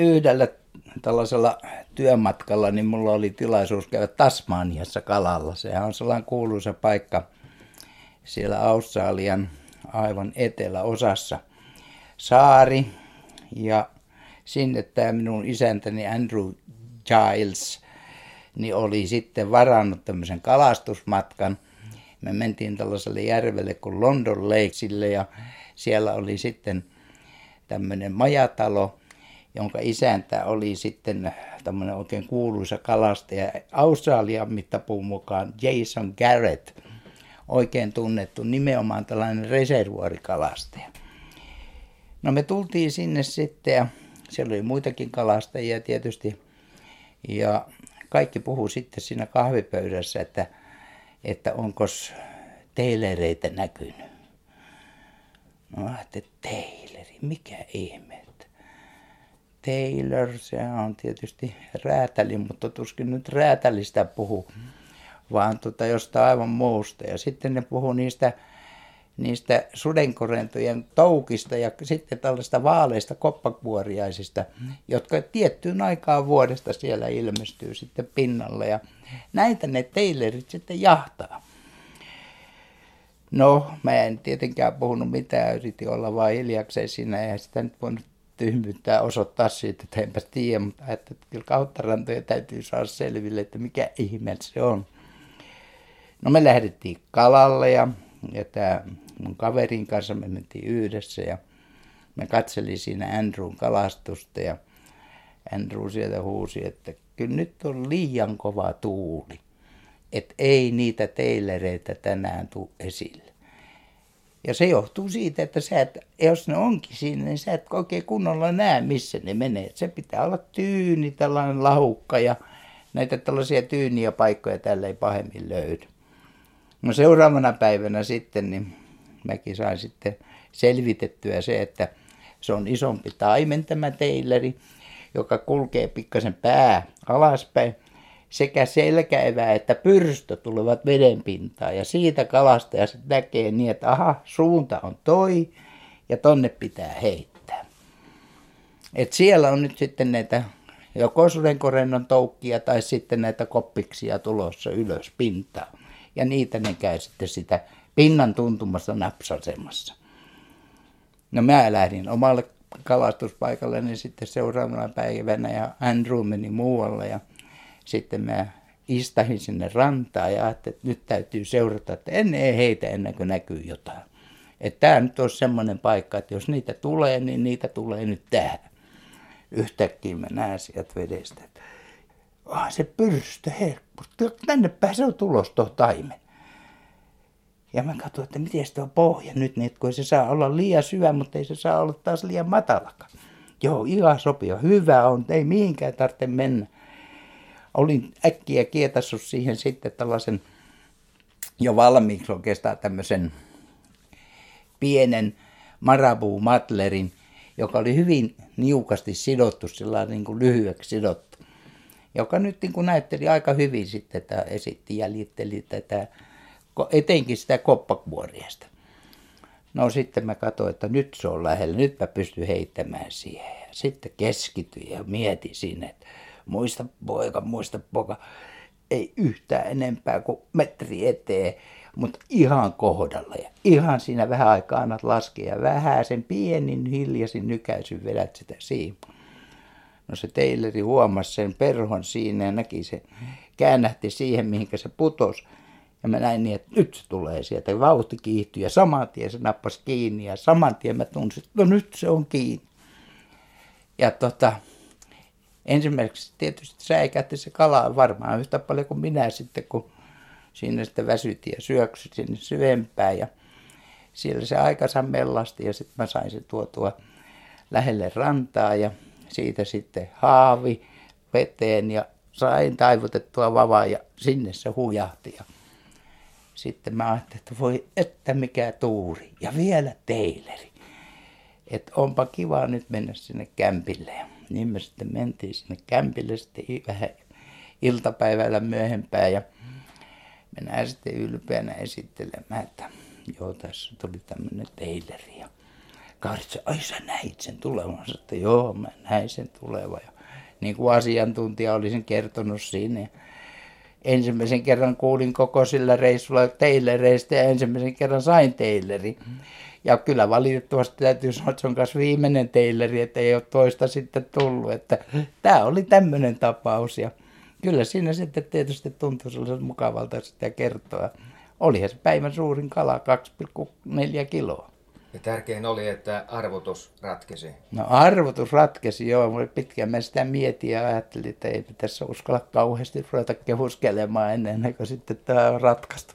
yhdellä tällaisella työmatkalla, niin mulla oli tilaisuus käydä Tasmaniassa kalalla. Sehän on sellainen kuuluisa paikka siellä Australian aivan eteläosassa. Saari ja sinne tämä minun isäntäni Andrew Giles niin oli sitten varannut tämmöisen kalastusmatkan. Me mentiin tällaiselle järvelle kuin London Lakesille ja siellä oli sitten tämmöinen majatalo, jonka isäntä oli sitten tämmöinen oikein kuuluisa kalastaja Australian mittapuun mukaan Jason Garrett, oikein tunnettu nimenomaan tällainen reservuarikalastaja. No me tultiin sinne sitten ja siellä oli muitakin kalastajia tietysti ja kaikki puhuu sitten siinä kahvipöydässä, että, että onko teilereitä näkynyt. No että teileri, mikä ihme. Taylor, se on tietysti räätäli, mutta tuskin nyt räätälistä puhu, vaan tota jostain aivan muusta. Ja sitten ne puhuu niistä, niistä sudenkorentojen toukista ja sitten tällaista vaaleista koppakuoriaisista, jotka tiettyyn aikaan vuodesta siellä ilmestyy sitten pinnalle. Ja näitä ne Taylorit sitten jahtaa. No, mä en tietenkään puhunut mitään, yritin olla vain hiljakseen siinä ja sitä nyt voinut tyhmyyttä osoittaa siitä, että enpä tiedä, mutta että kyllä kauttarantoja täytyy saada selville, että mikä ihme se on. No me lähdettiin kalalle ja, ja tämä mun kaverin kanssa me mentiin yhdessä ja me katseli siinä Andrewn kalastusta ja Andrew sieltä huusi, että kyllä nyt on liian kova tuuli, että ei niitä teilereitä tänään tule esille. Ja se johtuu siitä, että sä et, jos ne onkin siinä, niin sä et oikein kunnolla näe, missä ne menee. Se pitää olla tyyni, tällainen lahukka ja näitä tällaisia tyyniä paikkoja tällä ei pahemmin löydy. No seuraavana päivänä sitten, niin mäkin sain sitten selvitettyä se, että se on isompi taimen tämä teileri, joka kulkee pikkasen pää alaspäin sekä selkäevä että pyrstö tulevat vedenpintaan ja siitä kalastaja näkee niin, että aha, suunta on toi ja tonne pitää heittää. Et siellä on nyt sitten näitä joko sudenkorennon toukkia tai sitten näitä koppiksia tulossa ylös pintaan. Ja niitä ne käy sitten sitä pinnan tuntumassa napsasemassa. No mä lähdin omalle kalastuspaikalle niin sitten seuraavana päivänä ja Andrew meni muualle ja sitten mä istahin sinne rantaan ja ajattelin, että nyt täytyy seurata, että ennen heitä ennen kuin näkyy jotain. Että tämä nyt olisi semmoinen paikka, että jos niitä tulee, niin niitä tulee nyt tähän. Yhtäkkiä mä näen sieltä vedestä, että ah, se pyrstö herkku, tänne se on tulos tuo taimen. Ja mä katsoin, että miten tuo pohja nyt, niin kun se saa olla liian syvä, mutta ei se saa olla taas liian matalakaan. Joo, ihan sopia. Hyvä on, ei mihinkään tarvitse mennä olin äkkiä kietassut siihen sitten tällaisen jo valmiiksi oikeastaan tämmöisen pienen Marabu Matlerin, joka oli hyvin niukasti sidottu, sillä niin kuin lyhyeksi sidottu, joka nyt niin kuin näytteli aika hyvin sitten, että esitti, jäljitteli tätä, etenkin sitä koppakuoriasta. No sitten mä katsoin, että nyt se on lähellä, nyt mä pystyn heittämään siihen. Ja sitten keskityin ja mietin sinne, että muista poika, muista poika, ei yhtään enempää kuin metri eteen, mutta ihan kohdalla ja ihan siinä vähän aikaa annat laskea ja vähän sen pienin hiljaisin nykäisyn vedät sitä siimaa. No se teileri huomasi sen perhon siinä ja näki se, käännähti siihen mihinkä se putos. Ja mä näin niin, että nyt se tulee sieltä. Vauhti kiihtyi ja saman tien se nappasi kiinni ja saman tien mä tunsin, että no nyt se on kiinni. Ja tota, ensimmäiseksi tietysti säikähti se kala varmaan yhtä paljon kuin minä sitten, kun siinä sitten väsyti ja syöksy sinne syvempään ja siellä se aikansa mellasti ja sitten mä sain se tuotua lähelle rantaa ja siitä sitten haavi veteen ja sain taivutettua vavaa ja sinne se hujahti ja sitten mä ajattelin, että voi että mikä tuuri ja vielä teileri. Että onpa kiva nyt mennä sinne kämpille niin me sitten mentiin sinne kämpille sitten vähän iltapäivällä myöhempään ja mennään sitten ylpeänä esittelemään, että joo tässä tuli tämmöinen teileri ja Kaarit ai sä näit sen tulevan. Että joo, mä näin sen tulevan. Ja niin kuin asiantuntija oli sen kertonut siinä. Ensimmäisen kerran kuulin koko sillä reissulla teilereistä ja ensimmäisen kerran sain teileri. Ja kyllä valitettavasti täytyy sanoa, että se on myös viimeinen teileri, että ei ole toista sitten tullut. Että tämä oli tämmöinen tapaus ja kyllä siinä sitten tietysti tuntui sellaisen mukavalta sitä kertoa. Olihan se päivän suurin kala, 2,4 kiloa. Ja tärkein oli, että arvotus ratkesi. No arvotus ratkesi, joo. Mä pitkään mä sitä mietin ja ajattelin, että ei tässä uskalla kauheasti ruveta kehuskelemaan ennen kuin sitten tämä on ratkaistu.